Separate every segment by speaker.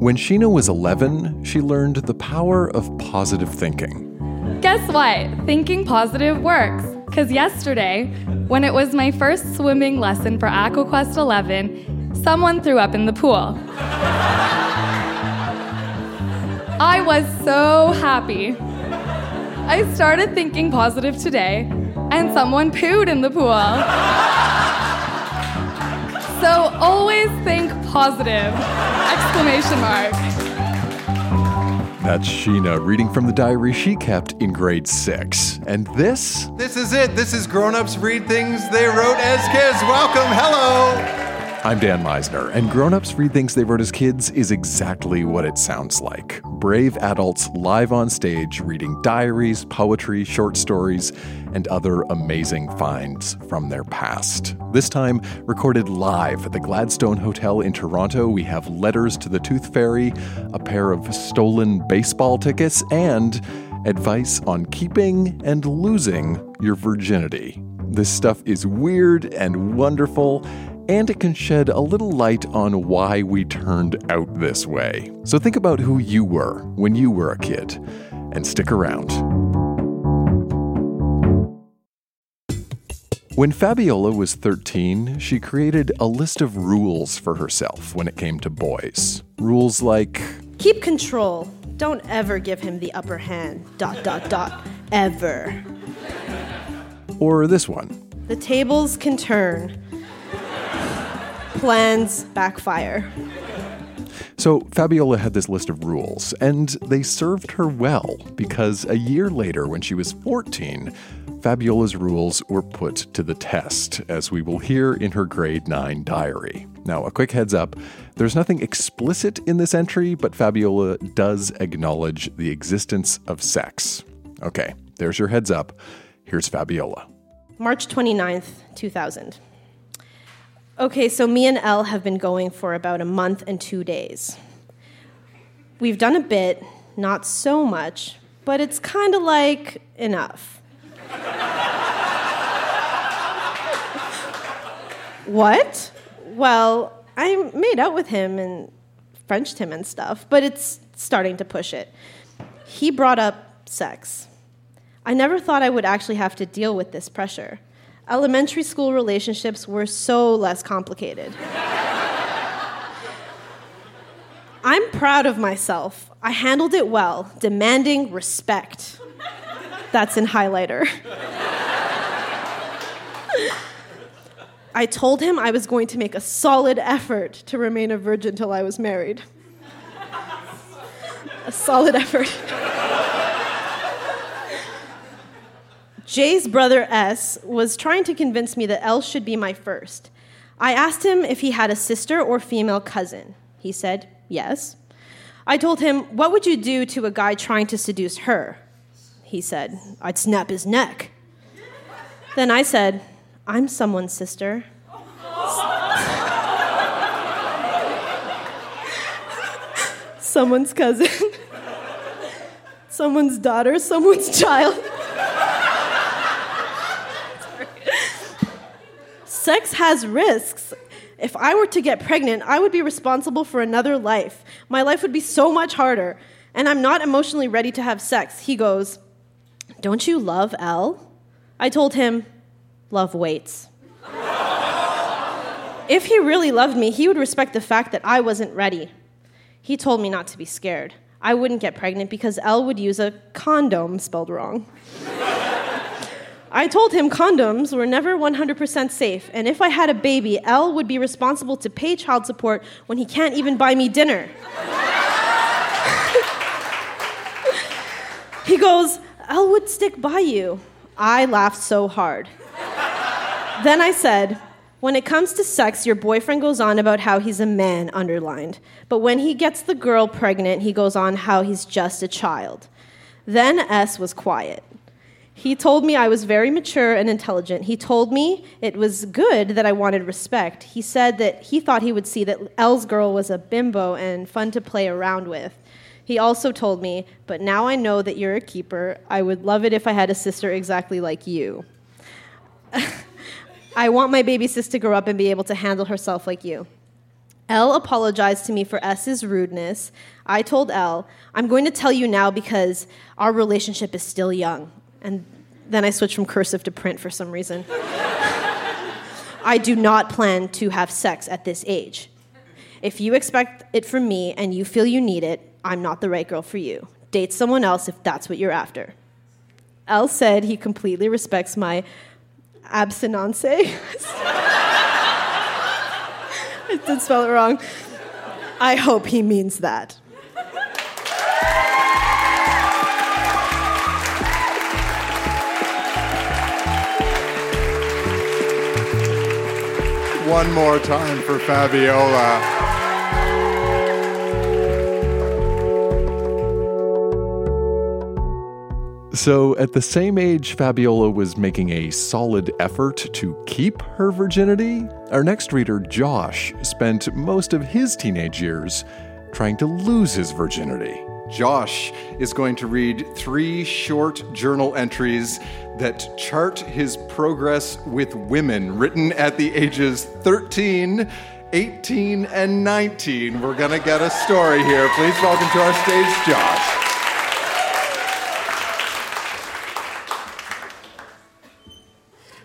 Speaker 1: When Sheena was 11, she learned the power of positive thinking.
Speaker 2: Guess what? Thinking positive works. Because yesterday, when it was my first swimming lesson for AquaQuest 11, someone threw up in the pool. I was so happy. I started thinking positive today, and someone pooed in the pool. So always think positive! Exclamation mark.
Speaker 1: That's Sheena reading from the diary she kept in grade six. And this?
Speaker 3: This is it. This is Grown Ups Read Things They Wrote as Kids. Welcome. Hello.
Speaker 1: I'm Dan Misener, and Grown Ups Read Things They Wrote as Kids is exactly what it sounds like. Brave adults live on stage reading diaries, poetry, short stories, and other amazing finds from their past. This time, recorded live at the Gladstone Hotel in Toronto, we have letters to the Tooth Fairy, a pair of stolen baseball tickets, and advice on keeping and losing your virginity. This stuff is weird and wonderful, and it can shed a little light on why we turned out this way. So think about who you were when you were a kid, and stick around. When Fabiola was 13, she created a list of rules for herself when it came to boys. Rules like
Speaker 4: Keep control. Don't ever give him the upper hand. Dot, dot, dot. Ever.
Speaker 1: or this one
Speaker 4: The tables can turn. Plans backfire.
Speaker 1: So Fabiola had this list of rules, and they served her well because a year later, when she was 14, Fabiola's rules were put to the test, as we will hear in her grade 9 diary. Now, a quick heads up there's nothing explicit in this entry, but Fabiola does acknowledge the existence of sex. Okay, there's your heads up. Here's Fabiola.
Speaker 4: March 29th, 2000. Okay, so me and Elle have been going for about a month and two days. We've done a bit, not so much, but it's kind of like enough. what? Well, I made out with him and Frenched him and stuff, but it's starting to push it. He brought up sex. I never thought I would actually have to deal with this pressure elementary school relationships were so less complicated. I'm proud of myself. I handled it well, demanding respect. That's in highlighter. I told him I was going to make a solid effort to remain a virgin till I was married. a solid effort. Jay's brother S was trying to convince me that L should be my first. I asked him if he had a sister or female cousin. He said, yes. I told him, What would you do to a guy trying to seduce her? He said, I'd snap his neck. then I said, I'm someone's sister. someone's cousin, someone's daughter, someone's child. Sex has risks. If I were to get pregnant, I would be responsible for another life. My life would be so much harder, and I'm not emotionally ready to have sex. He goes, Don't you love Elle? I told him, Love waits. if he really loved me, he would respect the fact that I wasn't ready. He told me not to be scared. I wouldn't get pregnant because L would use a condom spelled wrong. I told him condoms were never 100% safe, and if I had a baby, L would be responsible to pay child support when he can't even buy me dinner. he goes, L would stick by you. I laughed so hard. then I said, when it comes to sex, your boyfriend goes on about how he's a man, underlined. But when he gets the girl pregnant, he goes on how he's just a child. Then S was quiet. He told me I was very mature and intelligent. He told me it was good that I wanted respect. He said that he thought he would see that Elle's girl was a bimbo and fun to play around with. He also told me, but now I know that you're a keeper. I would love it if I had a sister exactly like you. I want my baby sis to grow up and be able to handle herself like you. Elle apologized to me for S's rudeness. I told Elle, I'm going to tell you now because our relationship is still young. And then I switched from cursive to print for some reason. I do not plan to have sex at this age. If you expect it from me and you feel you need it, I'm not the right girl for you. Date someone else if that's what you're after. Elle said he completely respects my abstinence. I did spell it wrong. I hope he means that.
Speaker 3: One more time for Fabiola.
Speaker 1: So, at the same age Fabiola was making a solid effort to keep her virginity, our next reader, Josh, spent most of his teenage years trying to lose his virginity.
Speaker 3: Josh is going to read three short journal entries that chart his progress with women written at the ages 13, 18, and 19. We're going to get a story here. Please welcome to our stage, Josh.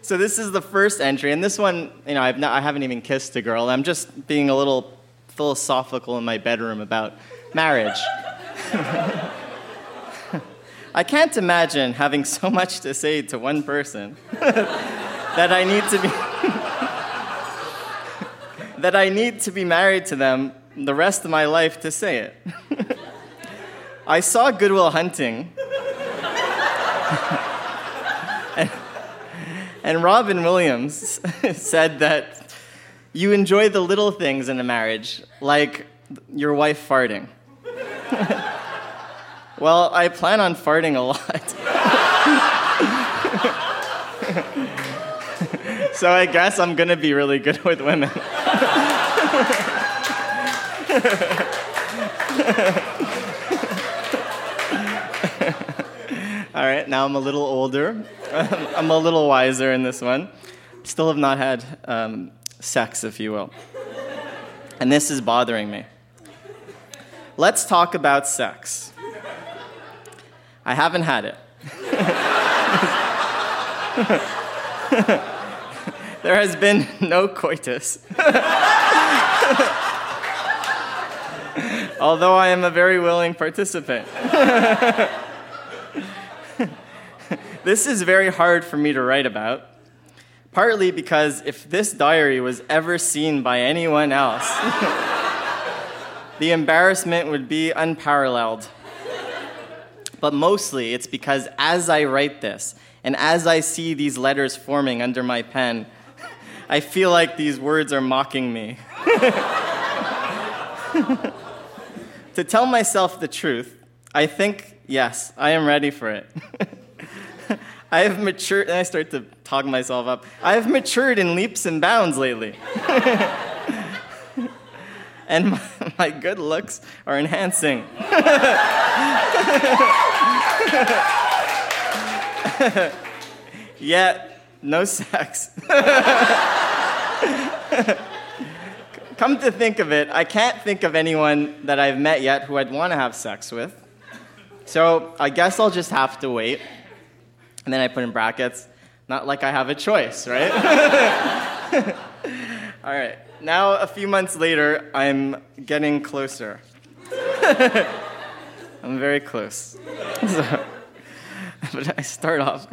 Speaker 5: So this is the first entry, and this one, you know, I've not, I haven't even kissed a girl. I'm just being a little philosophical in my bedroom about marriage. I can't imagine having so much to say to one person that I need to be that I need to be married to them the rest of my life to say it. I saw Good Will Hunting. and, and Robin Williams said that you enjoy the little things in a marriage, like your wife farting. Well, I plan on farting a lot. so I guess I'm gonna be really good with women. All right, now I'm a little older. I'm a little wiser in this one. Still have not had um, sex, if you will. And this is bothering me. Let's talk about sex. I haven't had it. there has been no coitus. Although I am a very willing participant. this is very hard for me to write about, partly because if this diary was ever seen by anyone else, the embarrassment would be unparalleled. But mostly it's because as I write this, and as I see these letters forming under my pen, I feel like these words are mocking me. to tell myself the truth, I think, yes, I am ready for it. I have matured, and I start to talk myself up. I have matured in leaps and bounds lately. And my, my, good looks are enhancing. Yet, no sex. Come to think of it, I can't think of anyone that I've met yet who I'd want to have sex with. So I guess I'll just have to wait. And then I put in brackets, not like I have a choice, right? All right. Now, a few months later, I'm getting closer. I'm very close. So, but I start off.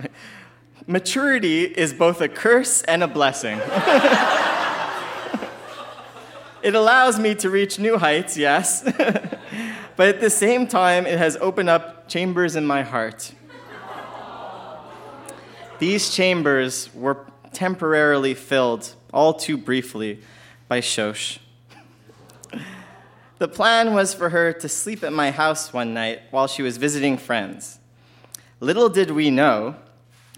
Speaker 5: Maturity is both a curse and a blessing. it allows me to reach new heights, yes, but at the same time, it has opened up chambers in my heart. These chambers were temporarily filled, all too briefly, by Shosh. The plan was for her to sleep at my house one night while she was visiting friends. Little did we know,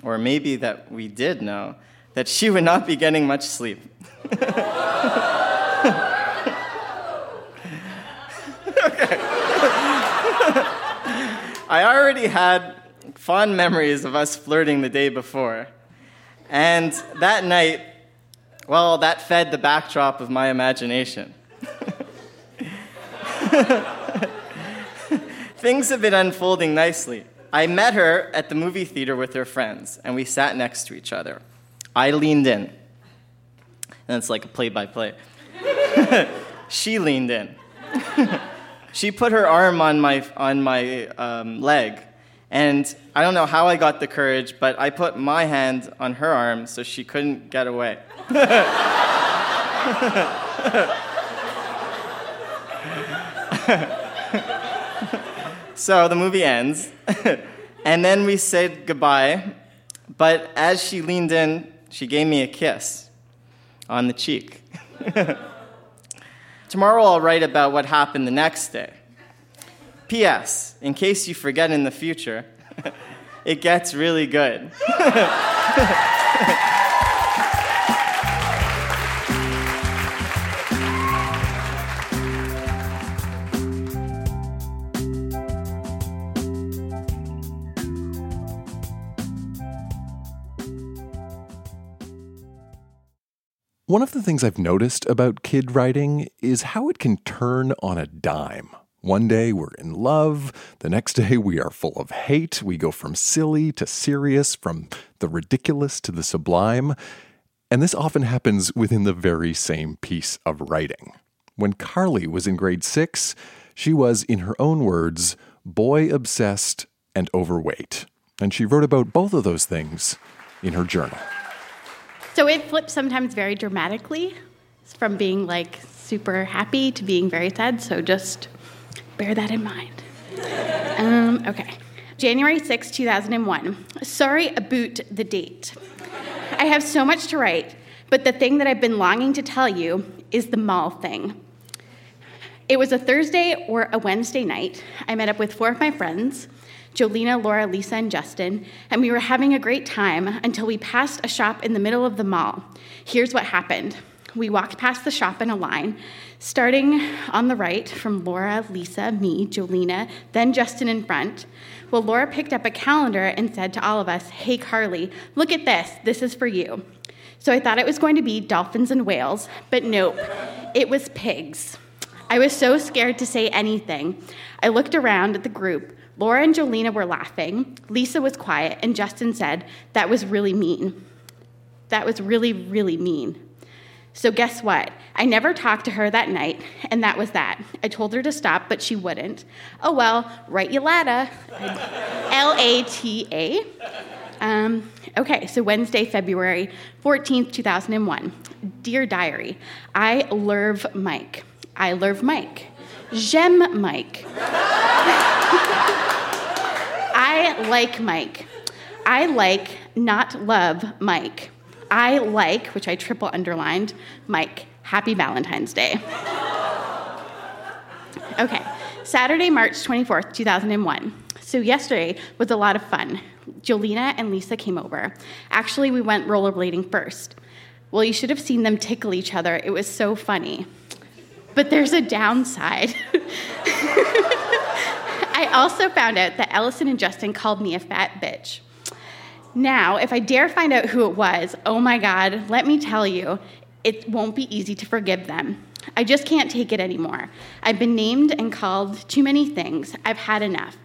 Speaker 5: or maybe that we did know, that she would not be getting much sleep. I already had fond memories of us flirting the day before. And that night, well, that fed the backdrop of my imagination. Things have been unfolding nicely. I met her at the movie theater with her friends, and we sat next to each other. I leaned in, and it's like a play by play. She leaned in. she put her arm on my, on my um, leg, and I don't know how I got the courage, but I put my hand on her arm so she couldn't get away. so the movie ends, and then we said goodbye. But as she leaned in, she gave me a kiss on the cheek. Tomorrow I'll write about what happened the next day. P.S. In case you forget in the future, it gets really good.
Speaker 1: One of the things I've noticed about kid writing is how it can turn on a dime. One day we're in love, the next day we are full of hate. We go from silly to serious, from the ridiculous to the sublime. And this often happens within the very same piece of writing. When Carly was in grade six, she was, in her own words, boy obsessed and overweight. And she wrote about both of those things in her journal.
Speaker 6: So it flips sometimes very dramatically from being like super happy to being very sad. So just bear that in mind. Um, okay. January 6, 2001. Sorry about the date. I have so much to write, but the thing that I've been longing to tell you is the mall thing. It was a Thursday or a Wednesday night. I met up with four of my friends. Jolena, Laura, Lisa, and Justin, and we were having a great time until we passed a shop in the middle of the mall. Here's what happened. We walked past the shop in a line, starting on the right from Laura, Lisa, me, Jolena, then Justin in front. Well, Laura picked up a calendar and said to all of us, Hey, Carly, look at this. This is for you. So I thought it was going to be dolphins and whales, but nope, it was pigs. I was so scared to say anything. I looked around at the group. Laura and Jolena were laughing. Lisa was quiet, and Justin said, That was really mean. That was really, really mean. So, guess what? I never talked to her that night, and that was that. I told her to stop, but she wouldn't. Oh well, write Yolata. L A T A. Um, okay, so Wednesday, February 14th, 2001. Dear Diary, I love Mike. I love Mike. J'aime Mike. I like Mike. I like, not love, Mike. I like, which I triple underlined, Mike. Happy Valentine's Day. Okay, Saturday, March 24th, 2001. So, yesterday was a lot of fun. Jolena and Lisa came over. Actually, we went rollerblading first. Well, you should have seen them tickle each other. It was so funny. But there's a downside. I also found out that Ellison and Justin called me a fat bitch. Now, if I dare find out who it was, oh my God, let me tell you, it won't be easy to forgive them. I just can't take it anymore. I've been named and called too many things. I've had enough.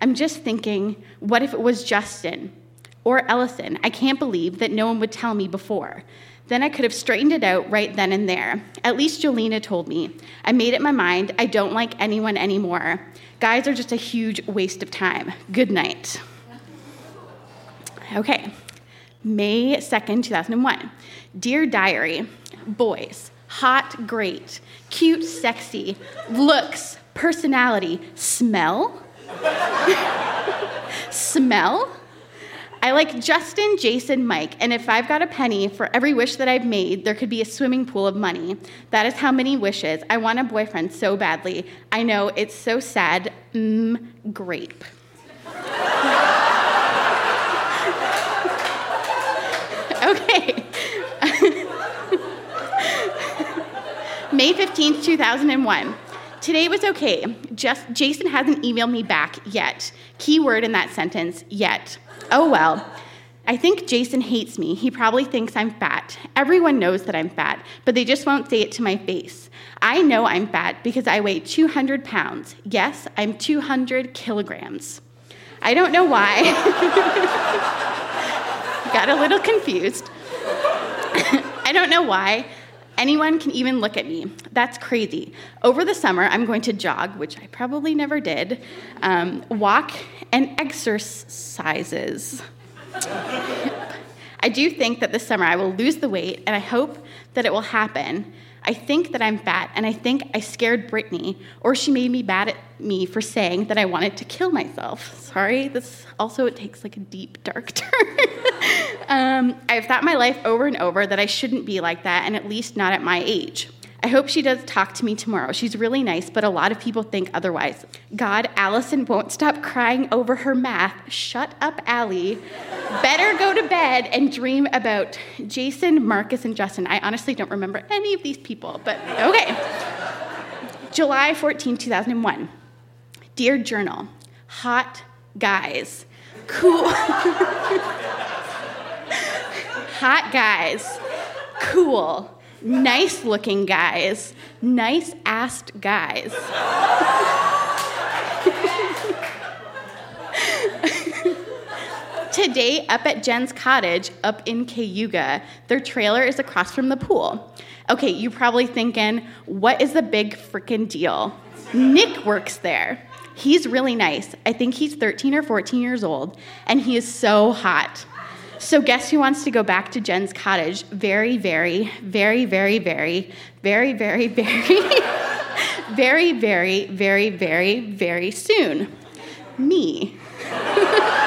Speaker 6: I'm just thinking, what if it was Justin or Ellison? I can't believe that no one would tell me before. Then I could have straightened it out right then and there. At least Jolena told me. I made up my mind. I don't like anyone anymore. Guys are just a huge waste of time. Good night. Okay, May 2nd, 2001. Dear Diary, boys, hot, great, cute, sexy, looks, personality, smell? smell? I like Justin, Jason, Mike, and if I've got a penny for every wish that I've made, there could be a swimming pool of money. That is how many wishes. I want a boyfriend so badly. I know it's so sad. Mmm, grape. okay. May 15th, 2001. Today was okay. Just Jason hasn't emailed me back yet. Key word in that sentence, yet. Oh well. I think Jason hates me. He probably thinks I'm fat. Everyone knows that I'm fat, but they just won't say it to my face. I know I'm fat because I weigh 200 pounds. Yes, I'm 200 kilograms. I don't know why. Got a little confused. I don't know why anyone can even look at me. That's crazy. Over the summer, I'm going to jog, which I probably never did, um, walk, and exercises. I do think that this summer I will lose the weight, and I hope that it will happen. I think that I'm fat, and I think I scared Brittany, or she made me mad at me for saying that I wanted to kill myself. Sorry, this also it takes like a deep, dark turn. um, I've thought my life over and over that I shouldn't be like that, and at least not at my age. I hope she does talk to me tomorrow. She's really nice, but a lot of people think otherwise. God, Allison won't stop crying over her math. Shut up, Allie. Better go to bed and dream about Jason, Marcus, and Justin. I honestly don't remember any of these people, but okay. July 14, 2001. Dear Journal, hot guys. Cool. hot guys. Cool nice looking guys, nice assed guys. Today, up at Jen's cottage, up in Cayuga, their trailer is across from the pool. Okay, you're probably thinking, what is the big freaking deal? Nick works there. He's really nice. I think he's 13 or 14 years old, and he is so hot. So, guess who wants to go back to Jen's cottage very, very, very, very, very, very, very, very, very, very, very, very, very soon? Me.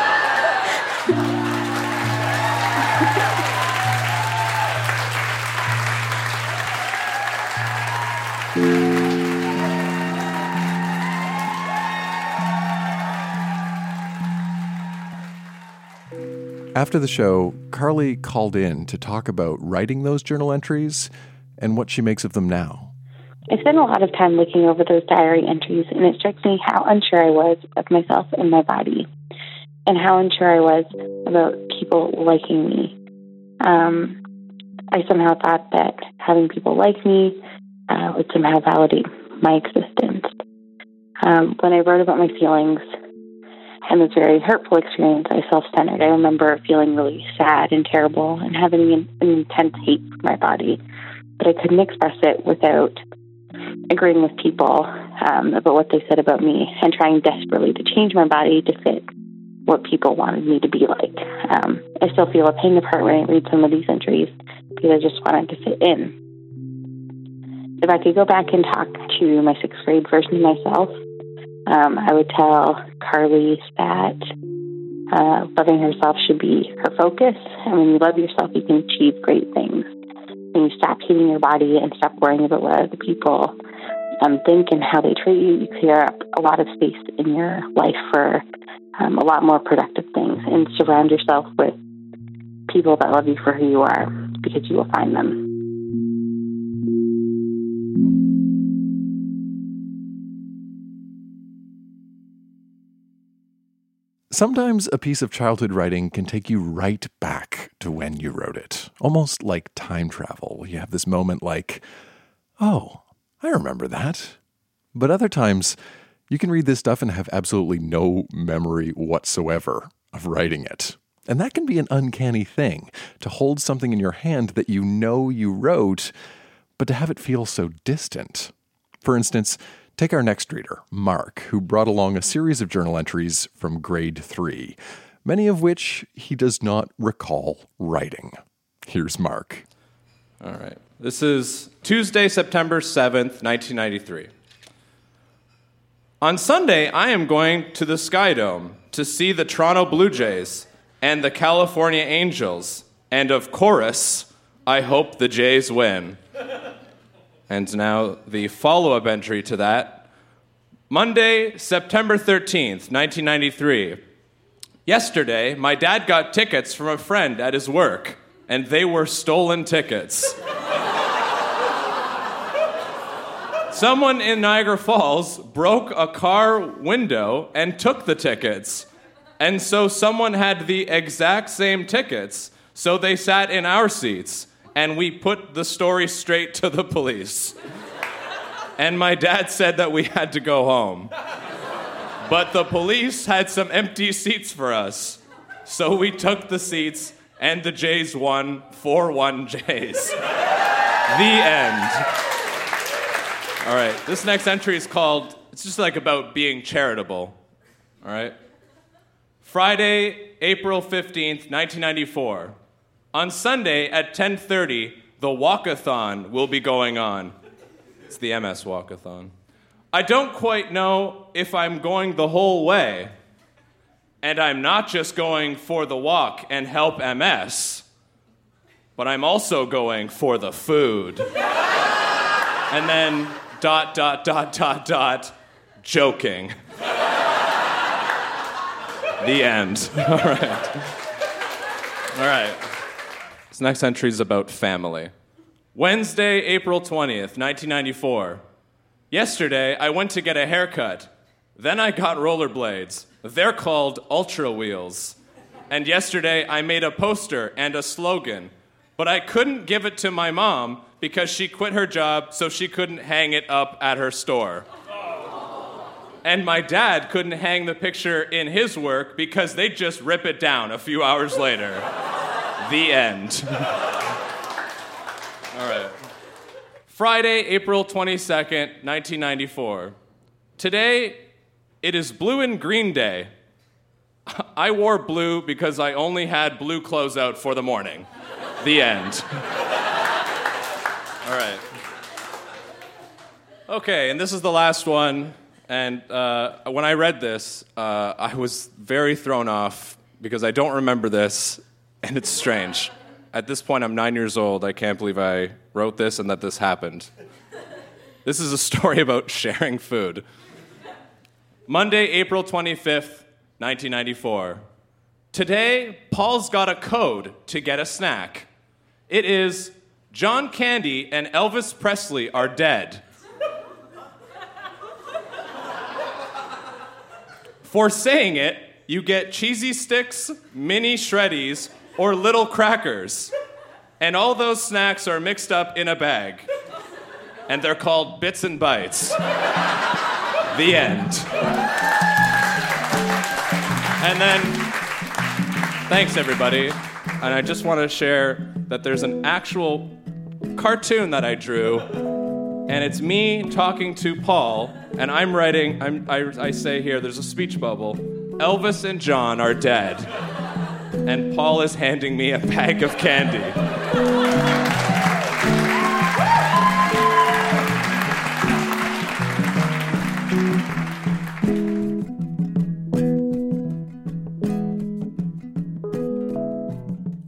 Speaker 1: After the show, Carly called in to talk about writing those journal entries and what she makes of them now.
Speaker 7: I spent a lot of time looking over those diary entries, and it struck me how unsure I was of myself and my body, and how unsure I was about people liking me. Um, I somehow thought that having people like me uh, would somehow validate my existence. Um, when I wrote about my feelings, and this very hurtful experience, I self centered. I remember feeling really sad and terrible and having an, an intense hate for my body, but I couldn't express it without agreeing with people um, about what they said about me and trying desperately to change my body to fit what people wanted me to be like. Um, I still feel a pang of heart when I read some of these entries because I just wanted to fit in. If I could go back and talk to my sixth grade version of myself, um, I would tell Carly that uh, loving herself should be her focus. And when you love yourself, you can achieve great things. When you stop hating your body and stop worrying about what other people um, think and how they treat you, you clear up a lot of space in your life for um, a lot more productive things and surround yourself with people that love you for who you are because you will find them.
Speaker 1: Sometimes a piece of childhood writing can take you right back to when you wrote it, almost like time travel. You have this moment like, oh, I remember that. But other times, you can read this stuff and have absolutely no memory whatsoever of writing it. And that can be an uncanny thing to hold something in your hand that you know you wrote, but to have it feel so distant. For instance, Take our next reader, Mark, who brought along a series of journal entries from grade three, many of which he does not recall writing. Here's Mark.
Speaker 8: All right. This is Tuesday, September 7th, 1993. On Sunday, I am going to the Sky Dome to see the Toronto Blue Jays and the California Angels. And of course, I hope the Jays win. And now the follow up entry to that Monday, September 13th, 1993. Yesterday, my dad got tickets from a friend at his work, and they were stolen tickets. Someone in Niagara Falls broke a car window and took the tickets. And so someone had the exact same tickets, so they sat in our seats, and we put the story straight to the police. And my dad said that we had to go home. But the police had some empty seats for us. So we took the seats, and the Jays won 4 1 Jays. the end. All right, this next entry is called, it's just like about being charitable. All right? Friday, April 15th, 1994. On Sunday at 10:30, the walkathon will be going on. It's the MS walkathon. I don't quite know if I'm going the whole way. And I'm not just going for the walk and help MS, but I'm also going for the food. and then dot dot dot dot dot joking. the end. All right. All right. Next entry is about family. Wednesday, April 20th, 1994. Yesterday, I went to get a haircut. Then I got rollerblades. They're called Ultra Wheels. And yesterday, I made a poster and a slogan. But I couldn't give it to my mom because she quit her job so she couldn't hang it up at her store. And my dad couldn't hang the picture in his work because they'd just rip it down a few hours later. The end. All right. Friday, April 22nd, 1994. Today, it is blue and green day. I wore blue because I only had blue clothes out for the morning. The end. All right. Okay, and this is the last one. And uh, when I read this, uh, I was very thrown off because I don't remember this, and it's strange. At this point, I'm nine years old. I can't believe I wrote this and that this happened. This is a story about sharing food. Monday, April 25th, 1994. Today, Paul's got a code to get a snack. It is John Candy and Elvis Presley are dead. For saying it, you get cheesy sticks, mini shreddies, or little crackers. And all those snacks are mixed up in a bag. And they're called bits and bites. the end. And then, thanks everybody. And I just want to share that there's an actual cartoon that I drew, and it's me talking to Paul, and I'm writing, I'm, I, I say here, there's a speech bubble Elvis and John are dead. And Paul is handing me a bag of candy.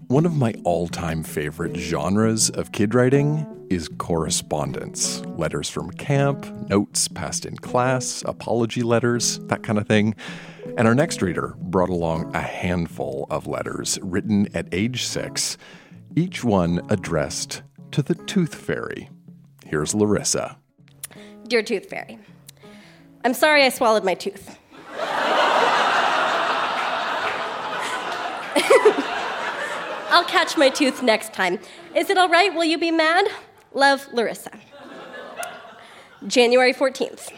Speaker 1: One of my all time favorite genres of kid writing is correspondence letters from camp, notes passed in class, apology letters, that kind of thing. And our next reader brought along a handful of letters written at age six, each one addressed to the Tooth Fairy. Here's Larissa.
Speaker 9: Dear Tooth Fairy, I'm sorry I swallowed my tooth. I'll catch my tooth next time. Is it all right? Will you be mad? Love, Larissa. January 14th.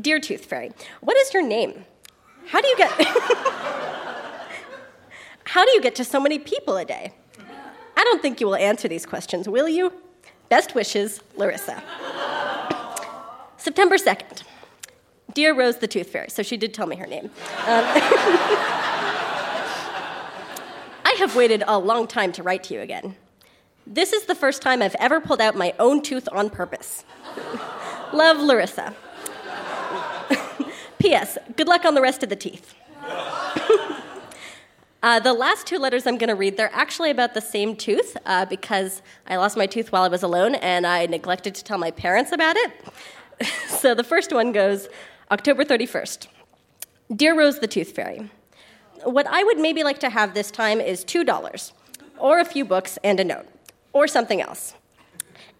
Speaker 9: Dear Tooth Fairy, what is your name? How do you get How do you get to so many people a day? I don't think you will answer these questions, will you? Best wishes, Larissa. September 2nd. Dear Rose the Tooth Fairy, so she did tell me her name. Um, I have waited a long time to write to you again. This is the first time I've ever pulled out my own tooth on purpose. Love, Larissa. P.S. Good luck on the rest of the teeth. uh, the last two letters I'm going to read, they're actually about the same tooth uh, because I lost my tooth while I was alone and I neglected to tell my parents about it. so the first one goes October 31st. Dear Rose the Tooth Fairy, what I would maybe like to have this time is $2, or a few books and a note, or something else.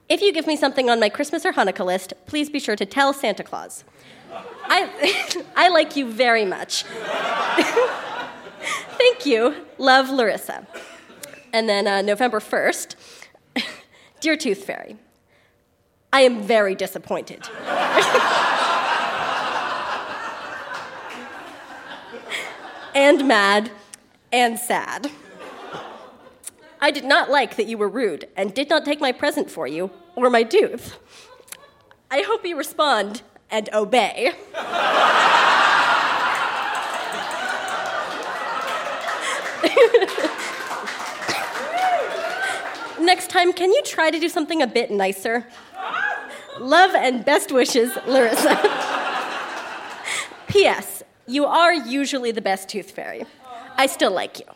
Speaker 9: If you give me something on my Christmas or Hanukkah list, please be sure to tell Santa Claus. I, I like you very much. Thank you. Love, Larissa. And then uh, November 1st, Dear Tooth Fairy, I am very disappointed. and mad and sad. I did not like that you were rude and did not take my present for you or my tooth. I hope you respond and obey. Next time, can you try to do something a bit nicer? Love and best wishes, Larissa. P.S. You are usually the best tooth fairy. I still like you.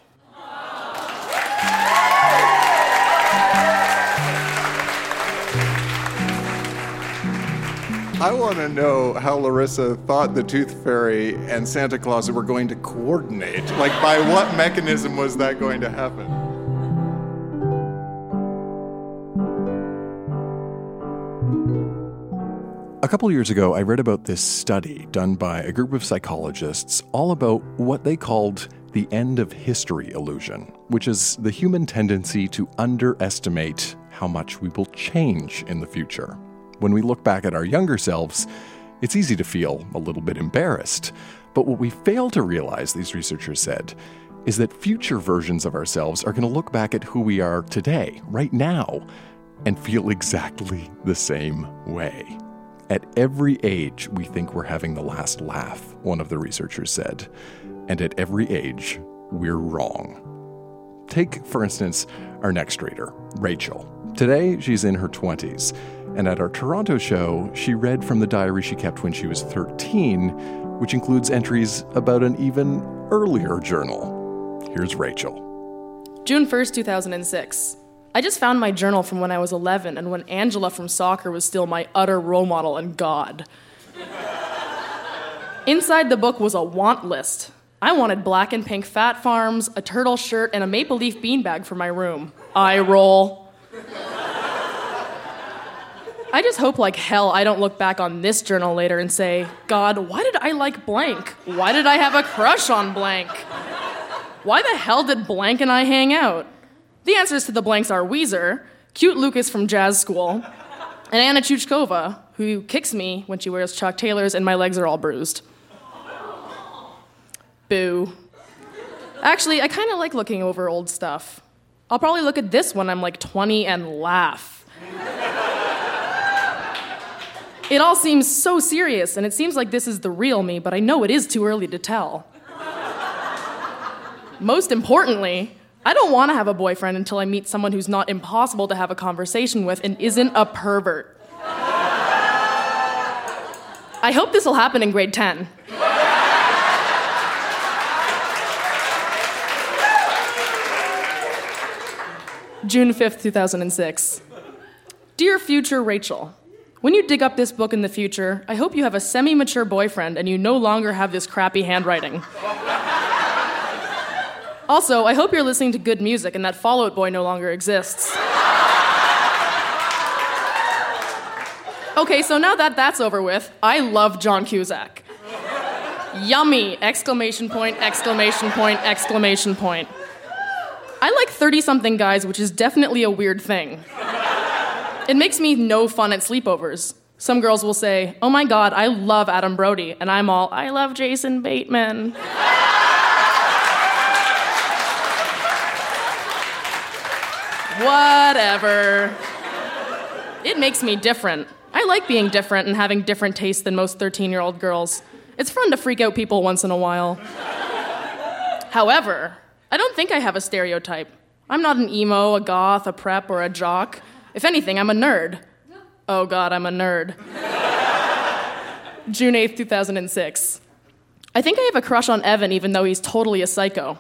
Speaker 3: I want to know how Larissa thought the Tooth Fairy and Santa Claus were going to coordinate. Like, by what mechanism was that going to happen?
Speaker 1: A couple years ago, I read about this study done by a group of psychologists all about what they called the end of history illusion, which is the human tendency to underestimate how much we will change in the future. When we look back at our younger selves, it's easy to feel a little bit embarrassed. But what we fail to realize, these researchers said, is that future versions of ourselves are going to look back at who we are today, right now, and feel exactly the same way. At every age, we think we're having the last laugh, one of the researchers said. And at every age, we're wrong. Take, for instance, our next reader, Rachel. Today, she's in her 20s, and at our Toronto show, she read from the diary she kept when she was 13, which includes entries about an even earlier journal. Here's Rachel.
Speaker 10: June 1st, 2006. I just found my journal from when I was 11 and when Angela from soccer was still my utter role model and God. Inside the book was a want list. I wanted black and pink Phat Farms, a turtle shirt, and a maple leaf beanbag for my room. I roll. I just hope like hell I don't look back on this journal later and say, God, why did I like blank? Why did I have a crush on blank? Why the hell did blank and I hang out? The answers to the blanks are Weezer, cute Lucas from jazz school, and Anna Chuchkova, who kicks me when she wears Chuck Taylors and my legs are all bruised. Boo. Actually, I kind of like looking over old stuff. I'll probably look at this when I'm like 20 and laugh. It all seems so serious, and it seems like this is the real me, but I know it is too early to tell. Most importantly, I don't want to have a boyfriend until I meet someone who's not impossible to have a conversation with and isn't a pervert. I hope this will happen in grade 10. June 5th, 2006. Dear future Rachel, when you dig up this book in the future, I hope you have a semi mature boyfriend and you no longer have this crappy handwriting. Also, I hope you're listening to good music and that Fall Out Boy no longer exists. Okay, so now that that's over with, I love John Cusack. Yummy! Exclamation point, exclamation point, exclamation point. I like 30 something guys, which is definitely a weird thing. It makes me no fun at sleepovers. Some girls will say, Oh my god, I love Adam Brody. And I'm all, I love Jason Bateman. Whatever. It makes me different. I like being different and having different tastes than most 13 year old girls. It's fun to freak out people once in a while. However, I don't think I have a stereotype. I'm not an emo, a goth, a prep, or a jock. If anything, I'm a nerd. Oh god, I'm a nerd. June 8th, 2006. I think I have a crush on Evan even though he's totally a psycho.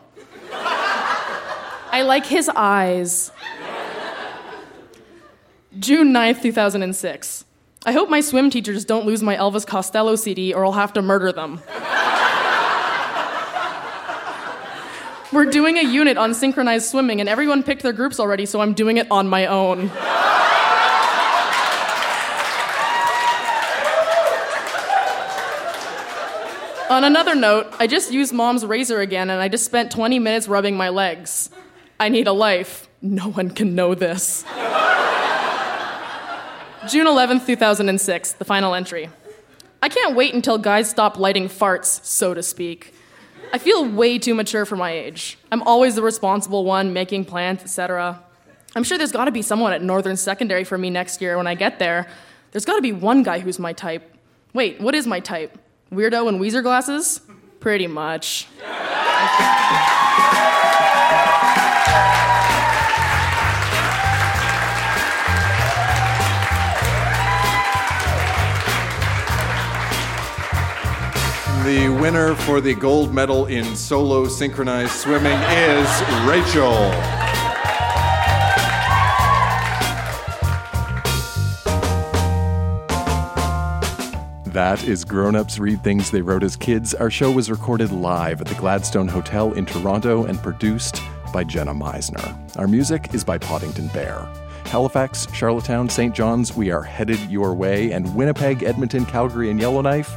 Speaker 10: I like his eyes. June 9th, 2006. I hope my swim teachers don't lose my Elvis Costello CD or I'll have to murder them. We're doing a unit on synchronized swimming, and everyone picked their groups already, so I'm doing it on my own. On another note, I just used mom's razor again and I just spent 20 minutes rubbing my legs. I need a life. No one can know this. June 11th, 2006, the final entry. I can't wait until guys stop lighting farts, so to speak. I feel way too mature for my age. I'm always the responsible one, making plans, etc. I'm sure there's gotta be someone at Northern Secondary for me next year when I get there. There's gotta be one guy who's my type. Wait, what is my type? Weirdo and Weezer glasses? Pretty much.
Speaker 3: The winner for the gold medal in solo synchronized swimming is Rachel.
Speaker 1: That is Grown Ups Read Things They Wrote as Kids. Our show was recorded live at the Gladstone Hotel in Toronto and produced by Jenna Misener. Our music is by Poddington Bear. Halifax, Charlottetown, St. John's, we are headed your way, and Winnipeg, Edmonton, Calgary, and Yellowknife,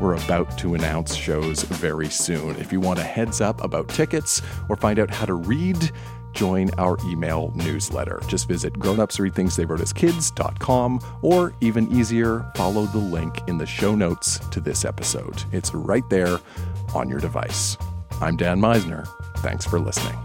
Speaker 1: we're about to announce shows very soon. If you want a heads up about tickets or find out how to read, join our email newsletter. Just visit grownupsreadthingstheywroteaskids.com or even easier, follow the link in the show notes to this episode. It's right there on your device. I'm Dan Misener. Thanks for listening.